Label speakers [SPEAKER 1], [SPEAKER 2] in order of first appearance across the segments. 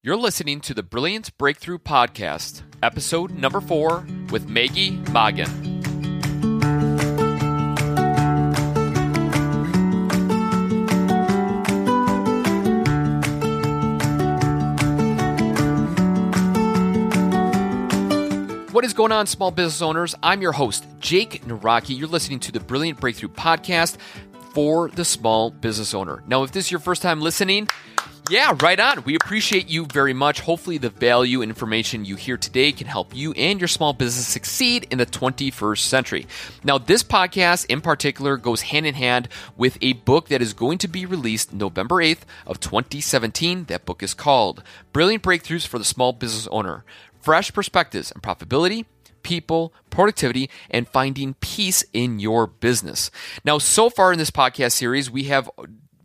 [SPEAKER 1] You're listening to the Brilliant Breakthrough Podcast, episode number four with Maggie Mongan. What is going on, small business owners? I'm your host, Jake Naraki. You're listening to the Brilliant Breakthrough Podcast for the small business owner. Now, if this is your first time listening, yeah, right on. We appreciate you very much. Hopefully, the value information you hear today can help you and your small business succeed in the 21st century. Now, this podcast in particular goes hand in hand with a book that is going to be released November 8th of 2017. That book is called Brilliant Breakthroughs for the Small Business Owner. Fresh perspectives and profitability, people, productivity, and finding peace in your business. Now, so far in this podcast series, we have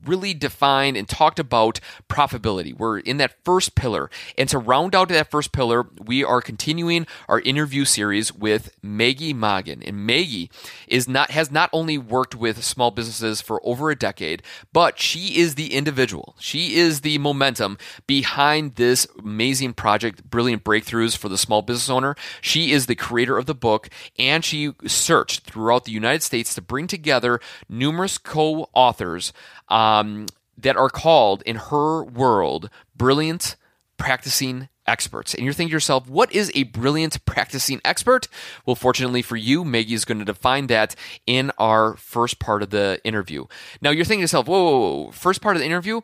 [SPEAKER 1] really defined and talked about profitability. We're in that first pillar. And to round out that first pillar, we are continuing our interview series with Maggie Mongan. And Maggie is not has not only worked with small businesses for over a decade, but she is the individual. She is the momentum behind this amazing project, Brilliant Breakthroughs for the Small Business Owner. She is the creator of the book, and she searched throughout the United States to bring together numerous co-authors um, Um, that are called, in her world, brilliant practicing experts. And you're thinking to yourself, what is a brilliant practicing expert? Well, fortunately for you, Maggie is going to define that in our first part of the interview. Now, you're thinking to yourself, whoa, whoa, whoa, first part of the interview?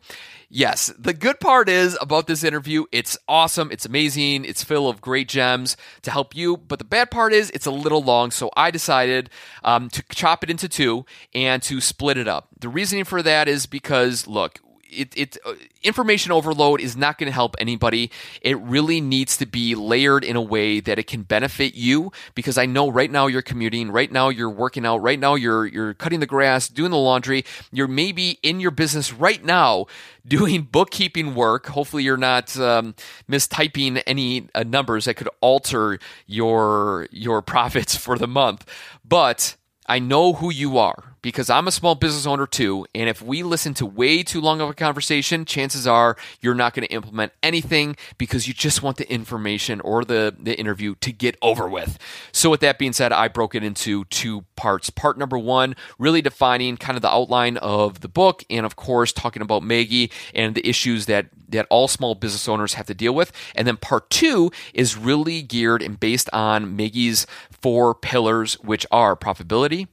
[SPEAKER 1] Yes, the good part is about this interview, it's awesome, it's amazing, it's full of great gems to help you. But the bad part is it's a little long, so I decided um, to chop it into two and to split it up. The reasoning for that is because, look, it, it uh, information overload is not going to help anybody. It really needs to be layered in a way that it can benefit you because I know right now you're commuting, right now you're working out, right now you're you're cutting the grass, doing the laundry. You're maybe in your business right now doing bookkeeping work. Hopefully you're not um, mistyping any uh, numbers that could alter your your profits for the month. But I know who you are because I'm a small business owner too. And if we listen to way too long of a conversation, chances are you're not going to implement anything because you just want the information or the, the interview to get over with. So, with that being said, I broke it into two parts. Part number one, really defining kind of the outline of the book, and of course, talking about Maggie and the issues that, that all small business owners have to deal with. And then part two is really geared and based on Maggie's four pillars, which are profitability,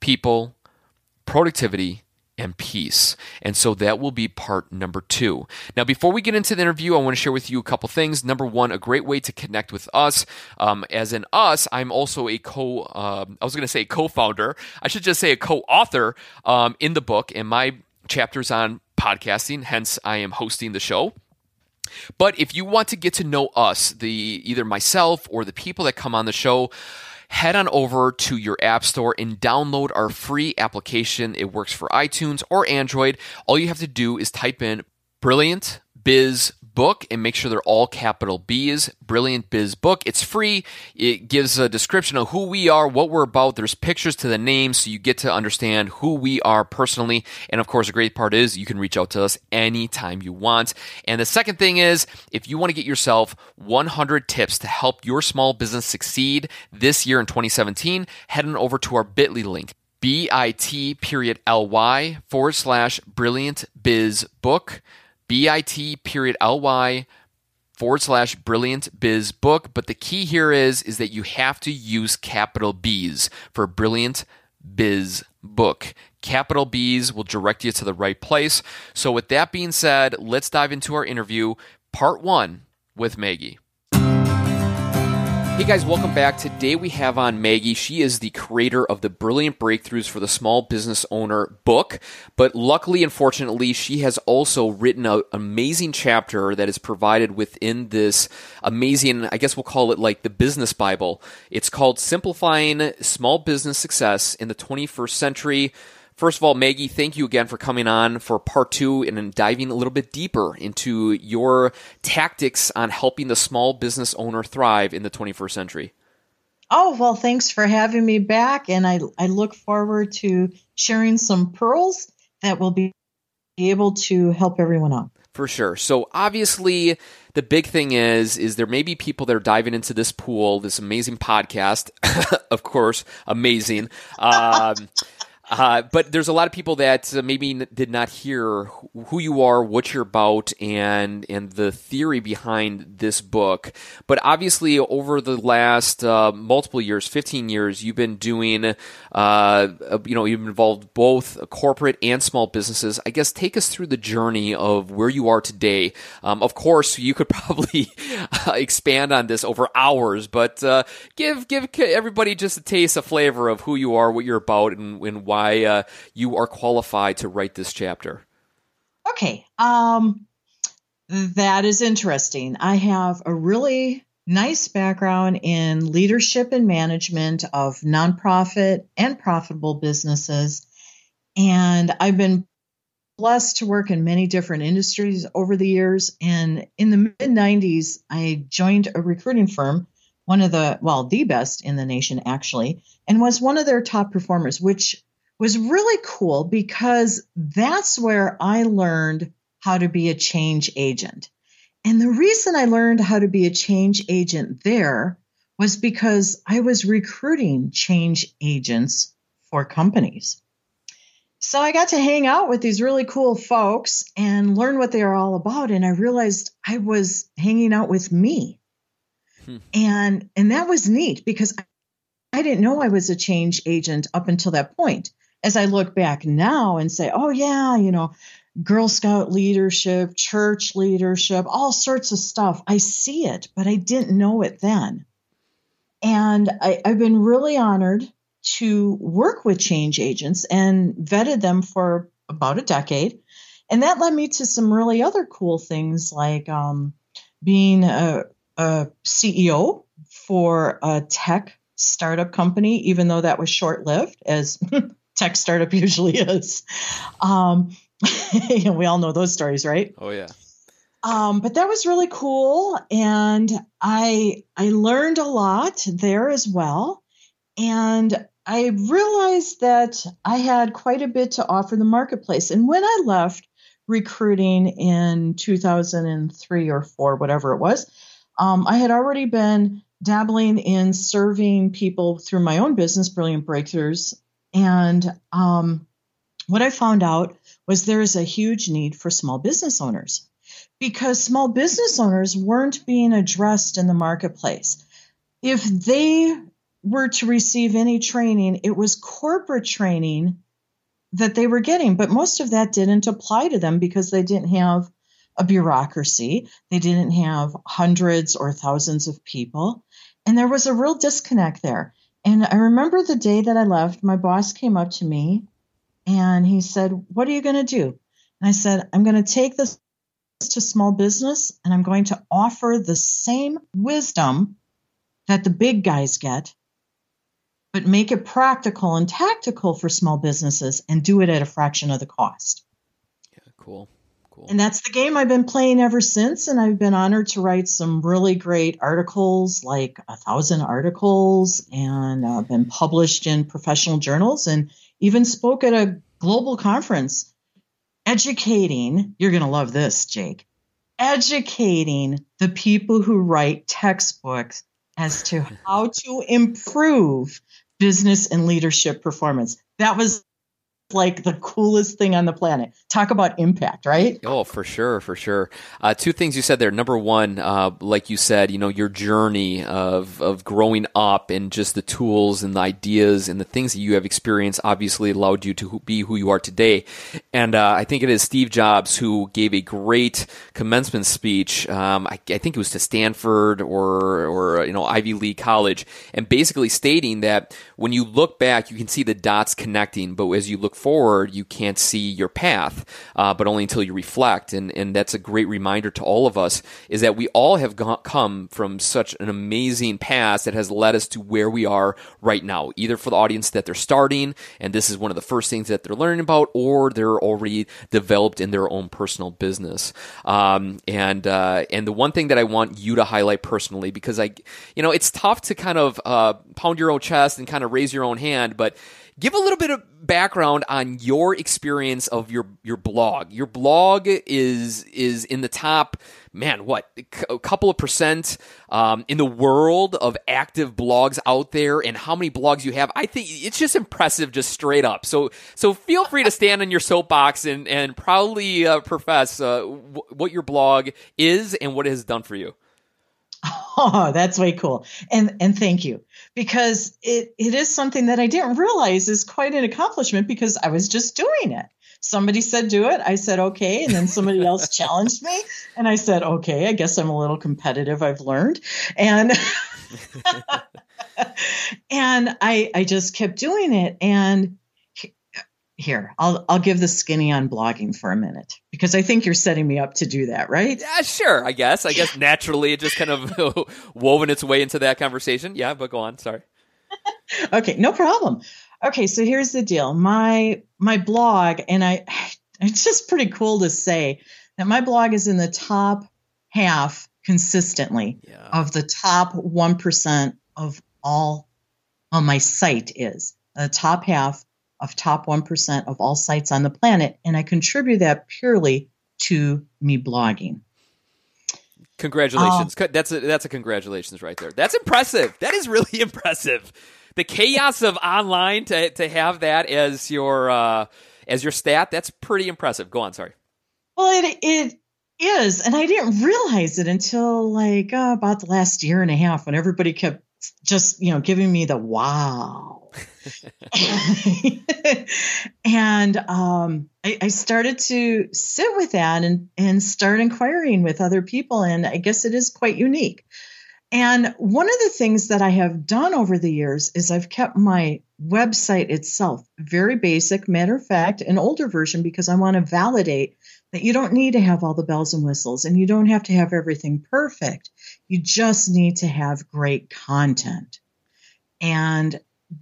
[SPEAKER 1] people, productivity, and peace. And so that will be part number two. Now, before we get into the interview, I want to share with you a couple things. Number one, a great way to connect with us. Um, as in us, I'm also a co, um, I was going to say co founder. I should just say a co author um, in the book, and my chapters on podcasting, hence, I am hosting the show. But if you want to get to know us, the either myself or the people that come on the show, head on over to your app store and download our free application. It works for iTunes or Android. All you have to do is type in Brilliant Biz book and make sure they're all capital B's. Brilliant Biz book. It's free. It gives a description of who we are, what we're about. There's pictures to the name so you get to understand who we are personally. And of course, the great part is you can reach out to us anytime you want. And the second thing is if you want to get yourself 100 tips to help your small business succeed this year in 2017, head on over to our bit.ly link bit period ly forward slash brilliant biz book bit period ly forward slash brilliant biz book. But the key here is is that you have to use capital B's for brilliant biz book. Capital B's will direct you to the right place. So with that being said, let's dive into our interview, part one with Maggie. Hey guys, welcome back. Today we have on Maggie. She is the creator of the Brilliant Breakthroughs for the Small Business Owner book. But luckily and fortunately, she has also written an amazing chapter that is provided within this amazing, I guess we'll call it like the business Bible. It's called Simplifying Small Business Success in the 21st Century. First of all, Maggie, thank you again for coming on for part two and diving a little bit deeper into your tactics on helping the small business owner thrive in the 21st century.
[SPEAKER 2] Oh, well, thanks for having me back. And I, I look forward to sharing some pearls that will be able to help everyone out.
[SPEAKER 1] For sure. So obviously, the big thing is is there may be people that are diving into this pool, this amazing podcast, of course, amazing. Um, uh, but there's a lot of people that uh, maybe did not hear who you are, what you're about, and and the theory behind this book. But obviously, over the last uh, multiple years, 15 years, you've been doing, uh, uh, you know, you've involved both corporate and small businesses. I guess take us through the journey of where you are today. Um, of course, you could probably expand on this over hours, but give give everybody just a taste, a flavor of who you are, what you're about, and, and why why uh, you are qualified to write this chapter.
[SPEAKER 2] Okay. Um, that is interesting. I have a really nice background in leadership and management of nonprofit and profitable businesses. And I've been blessed to work in many different industries over the years. And in the mid 90s, I joined a recruiting firm, one of the, well, the best in the nation, actually, and was one of their top performers, which was really cool because that's where I learned how to be a change agent. And the reason I learned how to be a change agent there was because I was recruiting change agents for companies. So I got to hang out with these really cool folks and learn what they are all about. And I realized I was hanging out with me. Hmm. And and that was neat because I didn't know I was a change agent up until that point as I look back now and say, oh, yeah, you know, Girl Scout leadership, church leadership, all sorts of stuff. I see it, but I didn't know it then. And I, have been really honored to work with change agents and vetted them for about a decade. And that led me to some really other cool things like um, being a, a CEO for a tech startup company, even though that was short lived, as tech startup usually is. Um, we all know those stories, right?
[SPEAKER 1] Oh yeah.
[SPEAKER 2] Um, but that was really cool, and I I learned a lot there as well, and I realized that I had quite a bit to offer the marketplace. And when I left recruiting in 2003 or four, whatever it was, um, I had already been dabbling in serving people through my own business, Brilliant Breakthroughs, and um, what I found out was there is a huge need for small business owners because small business owners weren't being addressed in the marketplace. If they were to receive any training, it was corporate training that they were getting, but most of that didn't apply to them because they didn't have a bureaucracy, they didn't have hundreds or thousands of people, and there was a real disconnect there. And I remember the day that I left, my boss came up to me and he said, What are you going to do? And I said, I'm going to take this to small business and I'm going to offer the same wisdom that the big guys get, but make it practical and tactical for small businesses and do it at a fraction of the cost.
[SPEAKER 1] Yeah, cool. Cool.
[SPEAKER 2] And that's the game I've been playing ever since. And I've been honored to write some really great articles, like a thousand articles, and uh, been published in professional journals and even spoke at a global conference educating. You're going to love this, Jake. Educating the people who write textbooks as to how to improve business and leadership performance. That was like the coolest thing on the planet. Talk about impact, right?
[SPEAKER 1] Oh, for sure, for sure. Uh, two things you said there. Number one, uh, like you said, you know, your journey of of growing up and just the tools and the ideas and the things that you have experienced obviously allowed you to be who you are today. And uh, I think it is Steve Jobs who gave a great commencement speech. Um, I, I think it was to Stanford or or you know Ivy League college, and basically stating that when you look back, you can see the dots connecting, but as you look forward, you can't see your path, uh, but only until you reflect. And, and that's a great reminder to all of us is that we all have gone, come from such an amazing past that has led us to where we are right now, either for the audience that they're starting, and this is one of the first things that they're learning about, or they're already developed in their own personal business. Um, and, uh, and the one thing that I want you to highlight personally, because I, you know, it's tough to kind of, uh, pound your own chest and kind of raise your own hand, but give a little bit of background on your experience of your your blog. Your blog is is in the top man, what a couple of percent um, in the world of active blogs out there, and how many blogs you have. I think it's just impressive, just straight up. So, so feel free to stand on your soapbox and and proudly uh, profess uh, w- what your blog is and what it has done for you.
[SPEAKER 2] Oh, that's way cool. And and thank you. Because it, it is something that I didn't realize is quite an accomplishment because I was just doing it. Somebody said do it. I said okay. And then somebody else challenged me. And I said, okay, I guess I'm a little competitive, I've learned. And and I I just kept doing it. And here i'll i'll give the skinny on blogging for a minute because i think you're setting me up to do that right?
[SPEAKER 1] Yeah sure i guess. I guess naturally it just kind of woven its way into that conversation. Yeah but go on sorry.
[SPEAKER 2] Okay no problem. Okay so here's the deal. My my blog and i it's just pretty cool to say that my blog is in the top half consistently yeah. of the top 1% of all on my site is. The top half of top 1% of all sites on the planet, and I contribute that purely to me blogging.
[SPEAKER 1] Congratulations. Um, that's a, that's a congratulations right there. That's impressive. That is really impressive. The chaos of online to to have that as your uh, as your stat, that's pretty impressive. Go on, sorry.
[SPEAKER 2] Well, it it is, and I didn't realize it until like uh, about the last year and a half when everybody kept just you know giving me the wow and um, I, I, started to sit with that and, and start inquiring with other people. And I guess it is quite unique. And one of the things that I have done over the years is I've kept my website itself very basic, matter of fact, an older version because I want to validate that you don't need to have all the bells and whistles and you don't have to have everything perfect. You just need to have great content. And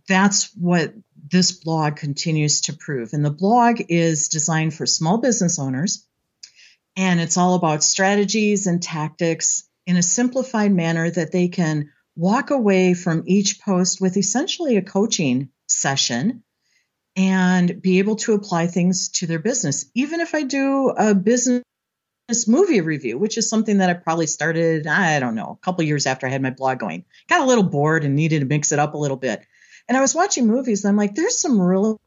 [SPEAKER 2] that's what this blog continues to prove. And the blog is designed for small business owners, and it's all about strategies and tactics in a simplified manner that they can walk away from each post with essentially a coaching session and be able to apply things to their business. Even if I do a business movie review, which is something that I probably started, I don't know, a couple years after I had my blog going. Got a little bored and needed to mix it up a little bit. And I was watching movies and I'm like, there's some really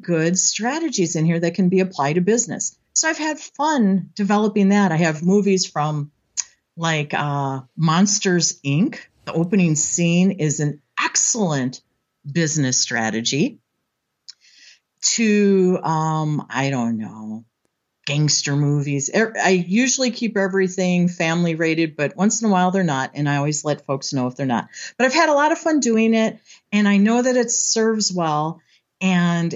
[SPEAKER 2] good strategies in here that can be applied to business. So I've had fun developing that. I have movies from like uh, Monsters Inc. The opening scene is an excellent business strategy. To um, I don't know, gangster movies. Er, I usually keep everything family rated, but once in a while they're not, and I always let folks know if they're not. But I've had a lot of fun doing it, and I know that it serves well, and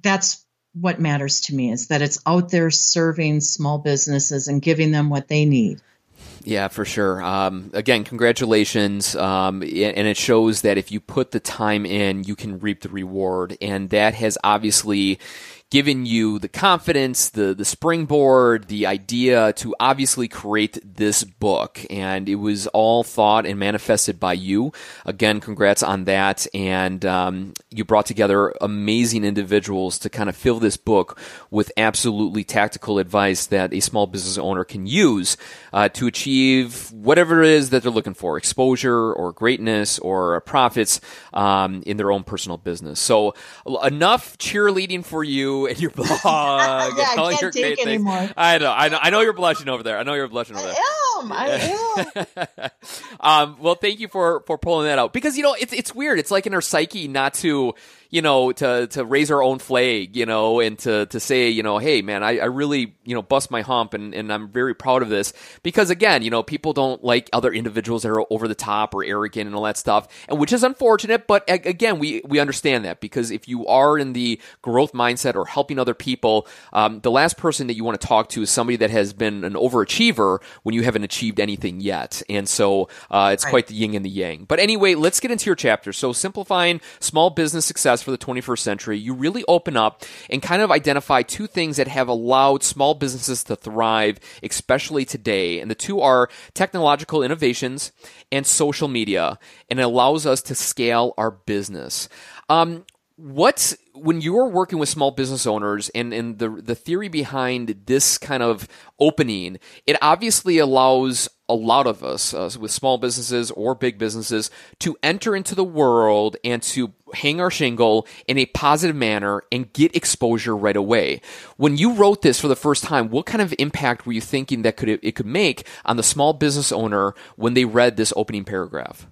[SPEAKER 2] that's what matters to me is that it's out there serving small businesses and giving them what they need.
[SPEAKER 1] Yeah, for sure. Um, again, congratulations. Um, and it shows that if you put the time in, you can reap the reward. And that has obviously given you the confidence, the the springboard, the idea to obviously create this book, and it was all thought and manifested by you. Again, congrats on that, and um, you brought together amazing individuals to kind of fill this book with absolutely tactical advice that a small business owner can use uh, to achieve whatever it is that they're looking for: exposure or greatness or profits um, in their own personal business. So enough cheerleading for you and your blog
[SPEAKER 2] yeah, and all I can't your take anymore.
[SPEAKER 1] I know, I know, I know you're blushing over there. I know you're blushing over there.
[SPEAKER 2] I am. I
[SPEAKER 1] am. um, well, thank you for for pulling that out because you know it's it's weird. It's like in our psyche not to you know, to, to raise our own flag, you know, and to, to say, you know, hey, man, I, I really, you know, bust my hump and, and I'm very proud of this. Because again, you know, people don't like other individuals that are over the top or arrogant and all that stuff, and which is unfortunate. But again, we, we understand that because if you are in the growth mindset or helping other people, um, the last person that you want to talk to is somebody that has been an overachiever when you haven't achieved anything yet. And so uh, it's right. quite the yin and the yang. But anyway, let's get into your chapter. So simplifying small business success for the 21st century, you really open up and kind of identify two things that have allowed small businesses to thrive, especially today. And the two are technological innovations and social media, and it allows us to scale our business. Um, what's when you're working with small business owners and, and the the theory behind this kind of opening, it obviously allows a lot of us uh, with small businesses or big businesses to enter into the world and to hang our shingle in a positive manner and get exposure right away. When you wrote this for the first time, what kind of impact were you thinking that could it could make on the small business owner when they read this opening paragraph?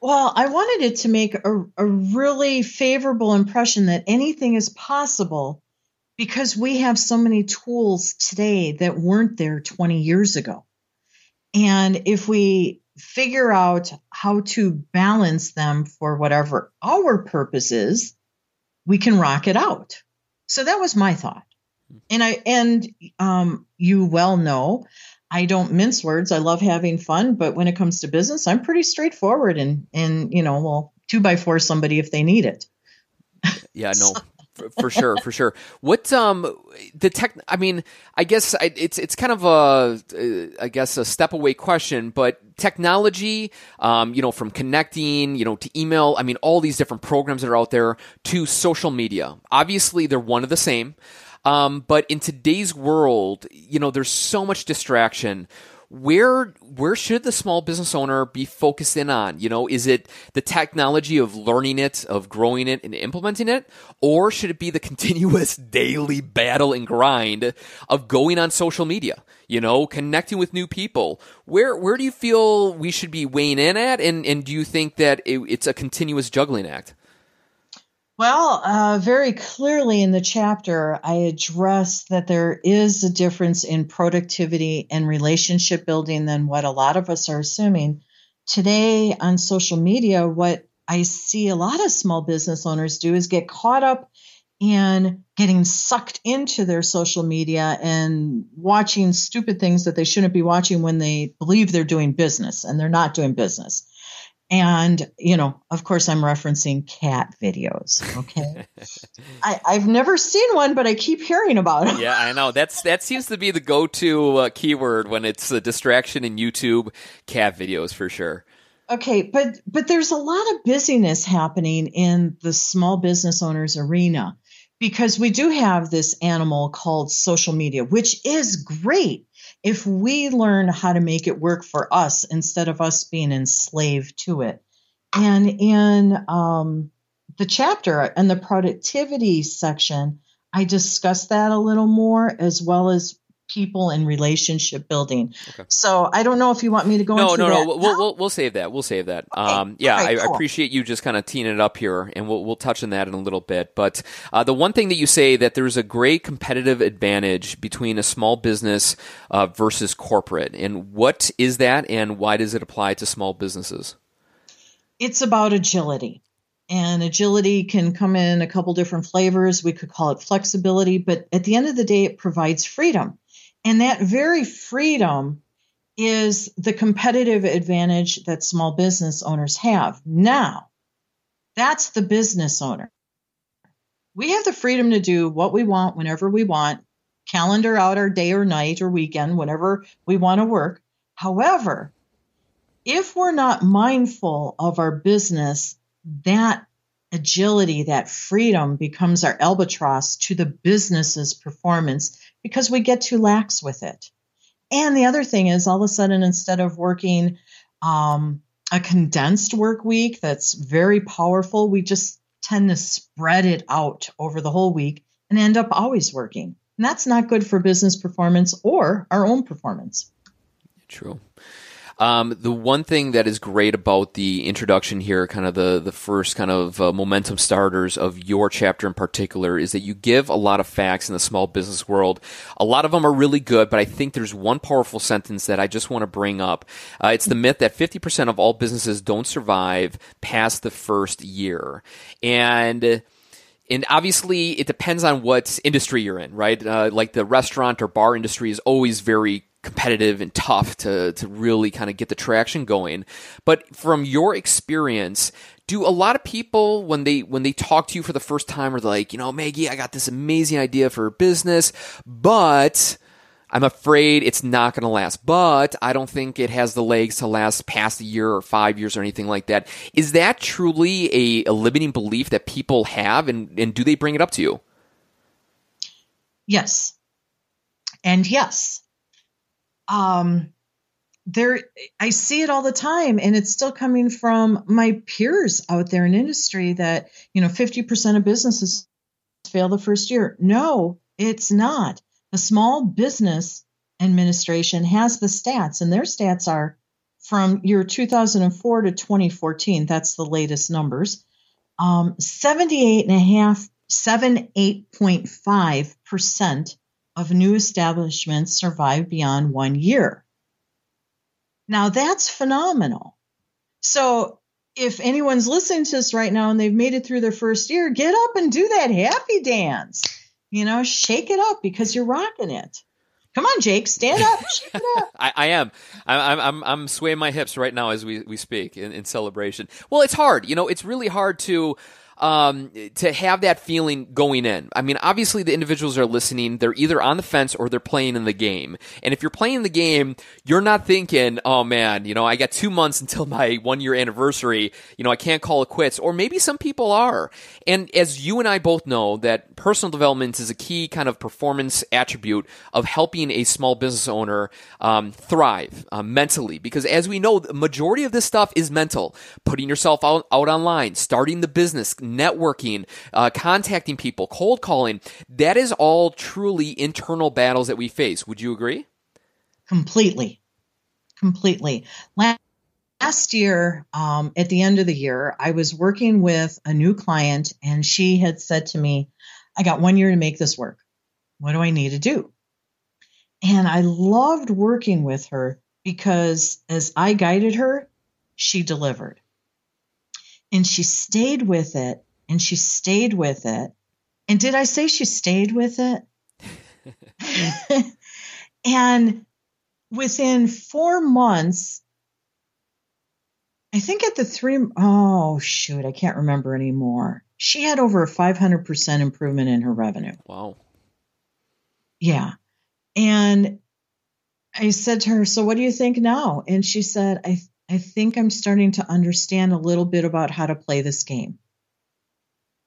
[SPEAKER 2] Well, I wanted it to make a, a really favorable impression that anything is possible because we have so many tools today that weren't there 20 years ago. And if we figure out how to balance them for whatever our purpose is, we can rock it out. So that was my thought. And I and um, you well know I don't mince words. I love having fun, but when it comes to business, I'm pretty straightforward and and you know, well, two by four somebody if they need it.
[SPEAKER 1] Yeah, no. for, for sure, for sure. What um the tech? I mean, I guess I, it's it's kind of a uh, guess a step away question, but technology, um, you know, from connecting, you know, to email. I mean, all these different programs that are out there to social media. Obviously, they're one of the same. Um, but in today's world, you know, there's so much distraction. Where where should the small business owner be focused in on? You know, is it the technology of learning it, of growing it, and implementing it, or should it be the continuous daily battle and grind of going on social media? You know, connecting with new people. Where where do you feel we should be weighing in at, and and do you think that it, it's a continuous juggling act?
[SPEAKER 2] Well, uh, very clearly in the chapter, I address that there is a difference in productivity and relationship building than what a lot of us are assuming. Today on social media, what I see a lot of small business owners do is get caught up in getting sucked into their social media and watching stupid things that they shouldn't be watching when they believe they're doing business and they're not doing business. And, you know, of course, I'm referencing cat videos. Okay. I, I've never seen one, but I keep hearing about it.
[SPEAKER 1] Yeah, I know. That's That seems to be the go to uh, keyword when it's a distraction in YouTube cat videos for sure.
[SPEAKER 2] Okay, but but there's a lot of busyness happening in the small business owners arena because we do have this animal called social media, which is great if we learn how to make it work for us instead of us being enslaved to it. And in um, the chapter and the productivity section, I discuss that a little more as well as people and relationship building. Okay. So I don't know if you want me to go
[SPEAKER 1] no,
[SPEAKER 2] into
[SPEAKER 1] no,
[SPEAKER 2] that.
[SPEAKER 1] No, no, we'll, we'll, we'll save that. We'll save that. Okay. Um, yeah, I, cool. I, appreciate you just kind of teeing it up here, and we'll, we'll touch on that in a little bit. But uh, the one thing that you say that there's a great competitive advantage between a small business uh, versus corporate, and what is that, and why does it apply to small businesses?
[SPEAKER 2] It's about agility. And agility can come in a couple different flavors. We could call it flexibility, but at the end of the day, it provides freedom. And that very freedom is the competitive advantage that small business owners have. Now, that's the business owner. We have the freedom to do what we want whenever we want, calendar out our day or night or weekend, whenever we want to work. However, if we're not mindful of our business, that agility, that freedom becomes our albatross to the business's performance because we get too lax with it. And the other thing is, all of a sudden, instead of working um, a condensed work week that's very powerful, we just tend to spread it out over the whole week and end up always working. And that's not good for business performance or our own performance.
[SPEAKER 1] True. Um, the one thing that is great about the introduction here, kind of the, the first kind of uh, momentum starters of your chapter in particular, is that you give a lot of facts in the small business world. A lot of them are really good, but I think there's one powerful sentence that I just want to bring up. Uh, it's the myth that 50% of all businesses don't survive past the first year. And and obviously it depends on what industry you're in, right? Uh, like the restaurant or bar industry is always very competitive and tough to to really kind of get the traction going. But from your experience, do a lot of people when they when they talk to you for the first time are like, you know, Maggie, I got this amazing idea for a business, but I'm afraid it's not going to last, but I don't think it has the legs to last past a year or five years or anything like that. Is that truly a, a limiting belief that people have, and, and do they bring it up to you?
[SPEAKER 2] Yes. And yes. Um, there I see it all the time and it's still coming from my peers out there in industry that, you know, 50% of businesses fail the first year. No, it's not. The Small Business Administration has the stats and their stats are from year 2004 to 2014. That's the latest numbers. Um, 78 and a half, 78.5% of new establishments survive beyond one year. Now that's phenomenal. So if anyone's listening to this right now and they've made it through their first year, get up and do that happy dance. You know, shake it up because you're rocking it. Come on, Jake, stand up. Shake it up.
[SPEAKER 1] I, I am. I'm, I'm, I'm swaying my hips right now as we, we speak in, in celebration. Well, it's hard. You know, it's really hard to um, to have that feeling going in. I mean, obviously the individuals are listening. They're either on the fence or they're playing in the game. And if you're playing the game, you're not thinking, oh man, you know, I got two months until my one year anniversary. You know, I can't call it quits. Or maybe some people are. And as you and I both know, that personal development is a key kind of performance attribute of helping a small business owner um, thrive uh, mentally. Because as we know, the majority of this stuff is mental. Putting yourself out, out online, starting the business, networking, uh, contacting people, cold calling. That is all truly internal battles that we face. Would you agree?
[SPEAKER 2] Completely. Completely. Last year, um, at the end of the year, I was working with a new client, and she had said to me, I got one year to make this work. What do I need to do? And I loved working with her because as I guided her, she delivered and she stayed with it and she stayed with it. And did I say she stayed with it? and within four months, I think at the three, oh shoot, I can't remember anymore. She had over a 500% improvement in her revenue.
[SPEAKER 1] Wow.
[SPEAKER 2] Yeah. And I said to her, So what do you think now? And she said, I I think I'm starting to understand a little bit about how to play this game.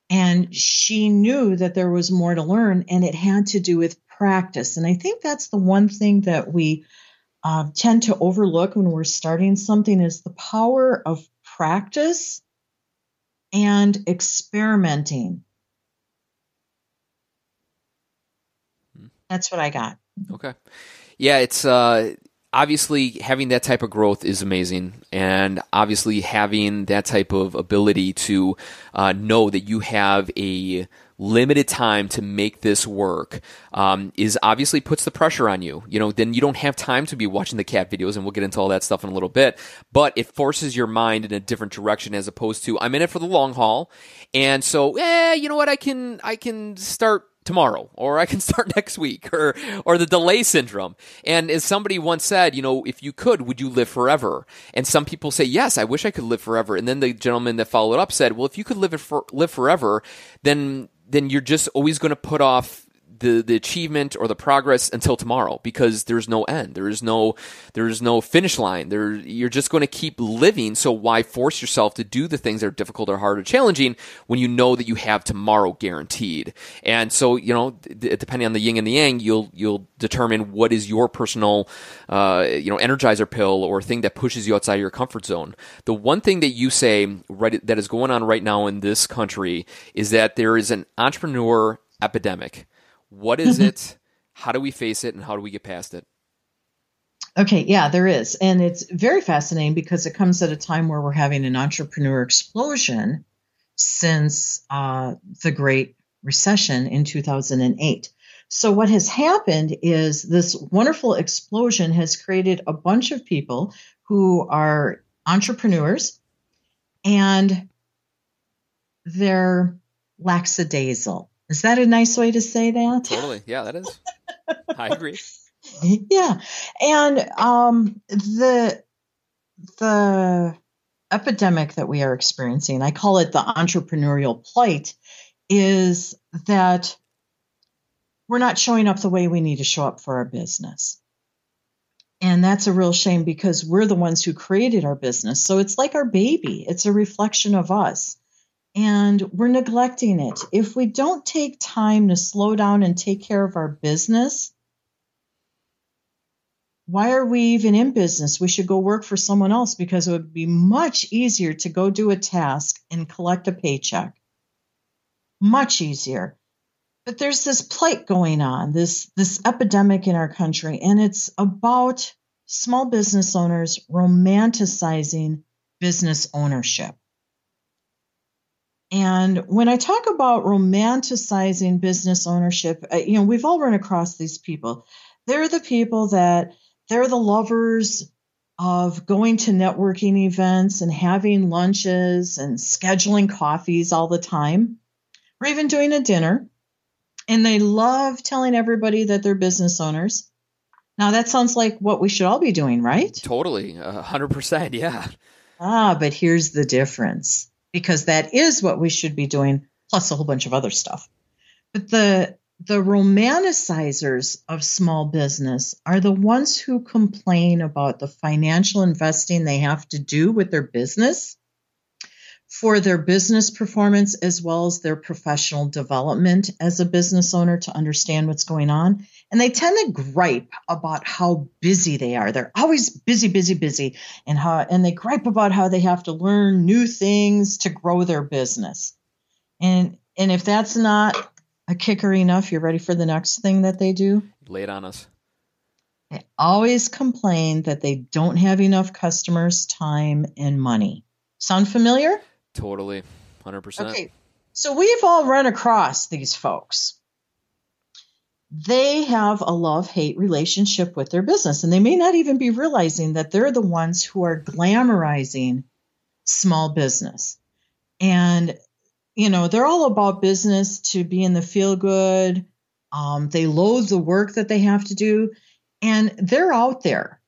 [SPEAKER 2] And she knew that there was more to learn, and it had to do with practice. And I think that's the one thing that we uh, tend to overlook when we're starting something is the power of practice and experimenting. Hmm. That's what I got.
[SPEAKER 1] Okay. Yeah, it's uh obviously having that type of growth is amazing and obviously having that type of ability to uh, know that you have a limited time to make this work um, is obviously puts the pressure on you. You know then you don't have time to be watching the cat videos and we'll get into all that stuff in a little bit but it forces your mind in a different direction as opposed to i'm in it for the long haul and so eh, you know what? I can i can start tomorrow or I can start next week or or the delay syndrome. And as somebody once said, you know, if you could, would you live forever? And some people say, "Yes, I wish I could live forever." And then the gentleman that followed up said, "Well, if you could live for, live forever, then then you're just always going to put off the the achievement or the progress until tomorrow because there's no end. There is no there is no finish line. There you're just going to keep living. So why force yourself to do the things that are difficult or hard or challenging when you know that you have tomorrow guaranteed? And so you know, d- depending on the yin and the yang, you'll you'll determine what is your personal uh, you know energizer pill or thing that pushes you outside your comfort zone. The one thing that you say right that is going on right now in this country is that there is an entrepreneur epidemic what is it? How do we face it? And how do we get past it?
[SPEAKER 2] Okay, yeah, there is. And it's very fascinating because it comes at a time where we're having an entrepreneur explosion since uh, the Great Recession in 2008. So, what has happened is this wonderful explosion has created a bunch of people who are entrepreneurs and they're lackadaisical. Is that a nice way to say that?
[SPEAKER 1] Totally. Yeah, that is. I agree.
[SPEAKER 2] Yeah. And um, the the epidemic that we are experiencing, I call it the entrepreneurial plight, is that we're not showing up the way we need to show up for our business. And that's a real shame because we're the ones who created our business. So it's like our baby, it's a reflection of us. And we're neglecting it. If we don't take time to slow down and take care of our business, why are we even in business? We should go work for someone else because it would be much easier to go do a task and collect a paycheck. Much easier. But there's this plight going on, this this epidemic in our country, and it's about small business owners romanticizing business ownership. And when I talk about romanticizing business ownership, uh, you know, we've all run across these people. They're the people that they're the lovers of going to networking events and having lunches and scheduling coffees all the time, or even doing a dinner. And they love telling everybody that they're business owners. Now, that sounds like what we should all be doing, right?
[SPEAKER 1] Totally. Uh, 100%. Yeah.
[SPEAKER 2] Ah, but here's the difference because that is what we should be doing, plus a whole bunch of other stuff. But the the romanticizers of small business are the ones who complain about the financial investing they have to do with their business for their business performance as well as their professional development as a business owner to understand what's going on. And they tend to gripe about how busy they are. They're always busy, busy, busy, and how and they gripe about how they have to learn new things to grow their business. And and if that's not a kicker enough, you're ready for the next thing that they do?
[SPEAKER 1] Lay it on us.
[SPEAKER 2] They always complain that they don't have enough customers, time, and money. Sound familiar?
[SPEAKER 1] Totally. 100%.
[SPEAKER 2] Okay. So we've all run across these folks. They have a love hate relationship with their business, and they may not even be realizing that they're the ones who are glamorizing small business. And, you know, they're all about business to be in the feel good. Um, they loathe the work that they have to do, and they're out there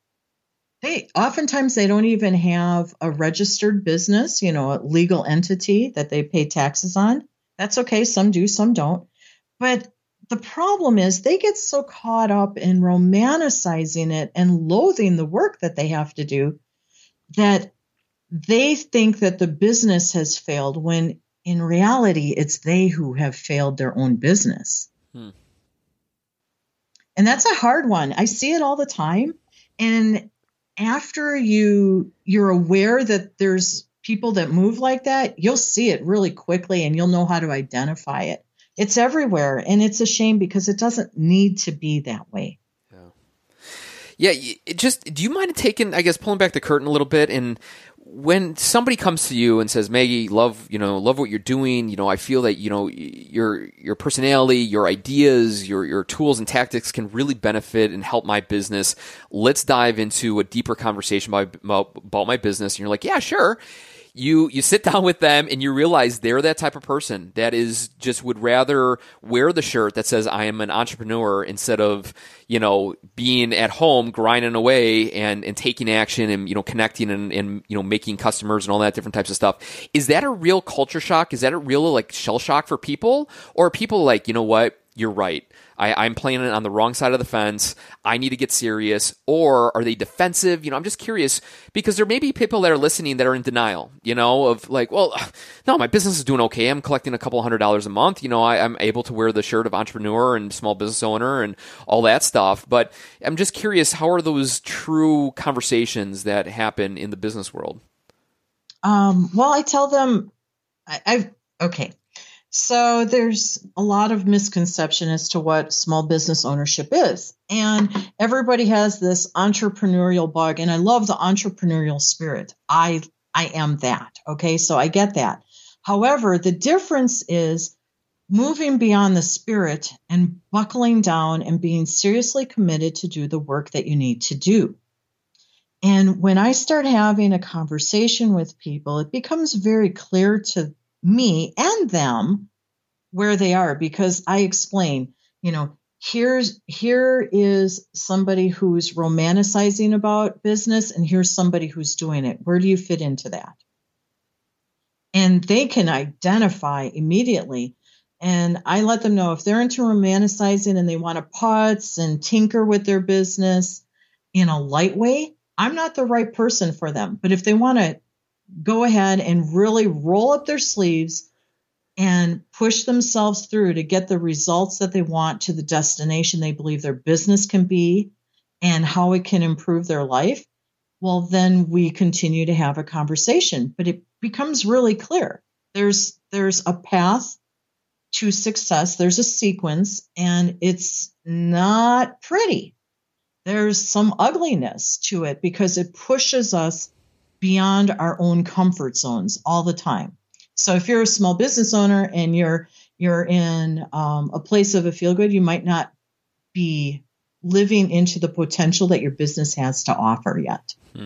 [SPEAKER 2] they oftentimes they don't even have a registered business, you know, a legal entity that they pay taxes on. That's okay. Some do, some don't. But the problem is they get so caught up in romanticizing it and loathing the work that they have to do that they think that the business has failed when in reality it's they who have failed their own business. Hmm. And that's a hard one. I see it all the time. And after you you're aware that there's people that move like that, you'll see it really quickly and you'll know how to identify it. It's everywhere and it's a shame because it doesn't need to be that way.
[SPEAKER 1] Yeah. Yeah, just do you mind taking I guess pulling back the curtain a little bit and when somebody comes to you and says, Maggie, love, you know, love what you're doing, you know, I feel that, you know, your, your personality, your ideas, your, your tools and tactics can really benefit and help my business. Let's dive into a deeper conversation about, about my business. And you're like, yeah, sure you you sit down with them and you realize they're that type of person that is just would rather wear the shirt that says I am an entrepreneur instead of you know being at home grinding away and and taking action and you know connecting and, and you know making customers and all that different types of stuff. Is that a real culture shock? Is that a real like shell shock for people, or people like you know what? You're right. I, am playing it on the wrong side of the fence. I need to get serious. Or are they defensive? You know, I'm just curious because there may be people that are listening that are in denial, you know, of like, well, no, my business is doing okay. I'm collecting a couple hundred dollars a month. You know, I, I'm able to wear the shirt of entrepreneur and small business owner and all that stuff. But I'm just curious, how are those true conversations that happen in the business world?
[SPEAKER 2] Um, well, I tell them, I, I've, okay. So there's a lot of misconception as to what small business ownership is. And everybody has this entrepreneurial bug and I love the entrepreneurial spirit. I I am that. Okay? So I get that. However, the difference is moving beyond the spirit and buckling down and being seriously committed to do the work that you need to do. And when I start having a conversation with people, it becomes very clear to me and them where they are because I explain, you know, here's here is somebody who's romanticizing about business and here's somebody who's doing it. Where do you fit into that? And they can identify immediately And I let them know if they're into romanticizing and they want to putz and tinker with their business in a light way, I'm not the right person for them. But if they want to go ahead and really roll up their sleeves and push themselves through to get the results that they want to the destination they believe their business can be and how it can improve their life, well, then we continue to have a conversation. But it becomes really clear. There's there's a path to success. There's a sequence, and it's not pretty. There's some ugliness to it because it pushes us beyond our own comfort zones all the time. So if you're a small business owner and you're you're in um, a place of a feel good, you might not be living into the potential that your business has to offer yet. Hmm.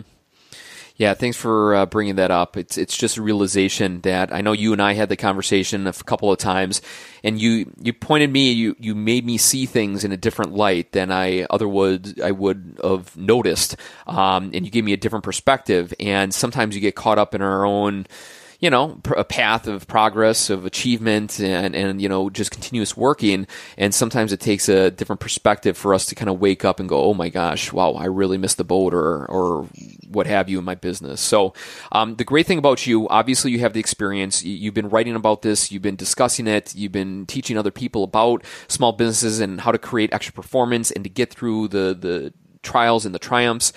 [SPEAKER 1] Yeah, thanks for uh, bringing that up. It's it's just a realization that I know you and I had the conversation a couple of times, and you you pointed me you you made me see things in a different light than I otherwise I would have noticed, um, and you gave me a different perspective. And sometimes you get caught up in our own you know, a path of progress, of achievement, and, and, you know, just continuous working. And sometimes it takes a different perspective for us to kind of wake up and go, oh my gosh, wow, I really missed the boat or, or what have you in my business. So, um, the great thing about you, obviously, you have the experience. You've been writing about this, you've been discussing it, you've been teaching other people about small businesses and how to create extra performance and to get through the, the trials and the triumphs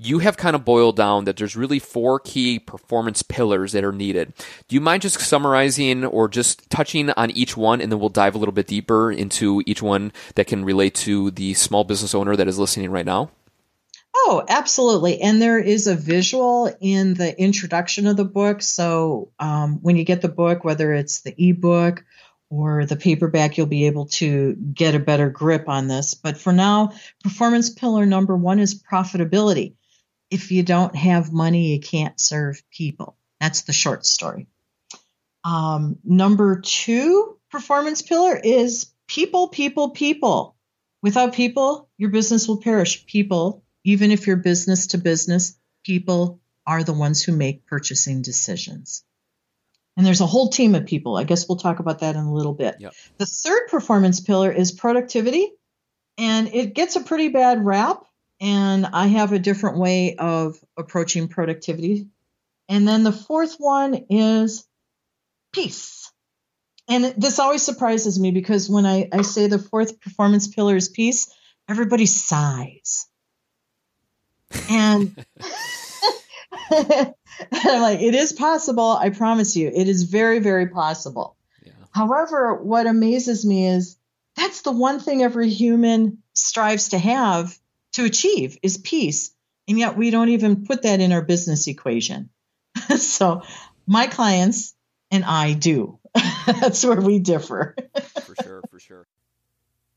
[SPEAKER 1] you have kind of boiled down that there's really four key performance pillars that are needed. Do you mind just summarizing or just touching on each one and then we'll dive a little bit deeper into each one that can relate to the small business owner that is listening right now?
[SPEAKER 2] Oh, absolutely. And there is a visual in the introduction of the book. So um, when you get the book, whether it's the ebook or the paperback, you'll be able to get a better grip on this. But for now, performance pillar number one is profitability if you don't have money, you can't serve people. That's the short story. Um, number two performance pillar is people, people, people. Without people, your business will perish. People, even if you're business to business, people are the ones who make purchasing decisions. And there's a whole team of people. I guess we'll talk about that in a little bit. Yep. The third performance pillar is productivity, and it gets a pretty bad rap and I have a different way of approaching productivity. And then the fourth one is peace. And this always surprises me because when I, I say the fourth performance pillar is peace, everybody sighs. And, I'm like, it is possible. I promise you, it is very, very possible. Yeah. However, what amazes me is that's the one thing every human strives to have to achieve is peace. And yet we don't even put that in our business equation. so my clients and I do. That's where we differ.
[SPEAKER 1] for sure, for sure.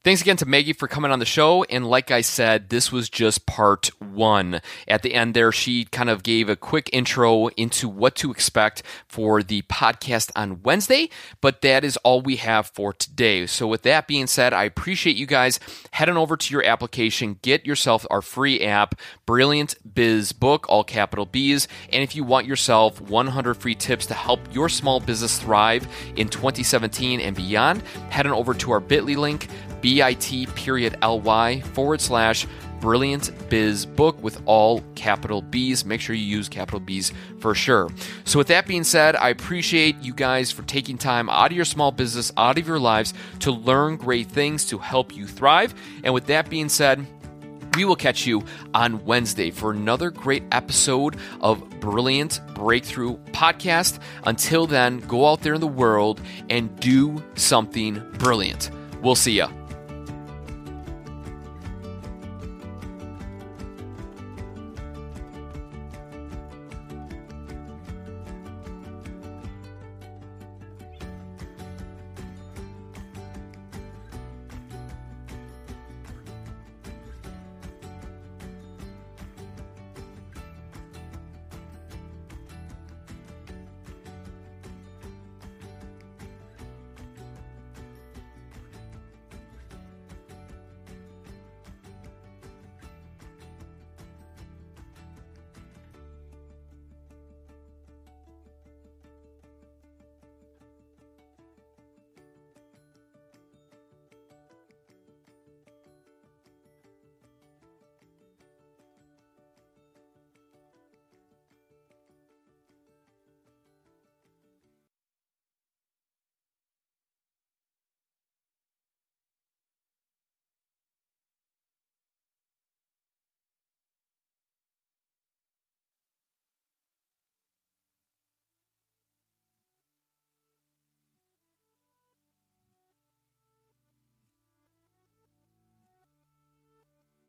[SPEAKER 1] Thanks again to Maggie for coming on the show. And like I said, this was just part one. At the end there, she kind of gave a quick intro into what to expect for the podcast on Wednesday, but that is all we have for today. So with that being said, I appreciate you guys heading over to your application, get yourself our free app, Brilliant Biz Book, all capital B's. And if you want yourself 100 free tips to help your small business thrive in 2017 and beyond, head on over to our bit.ly link bit period ly forward slash brilliant biz book with all capital B's. Make sure you use capital B's for sure. So, with that being said, I appreciate you guys for taking time out of your small business, out of your lives to learn great things to help you thrive. And with that being said, we will catch you on Wednesday for another great episode of Brilliant Breakthrough Podcast. Until then, go out there in the world and do something brilliant. We'll see ya.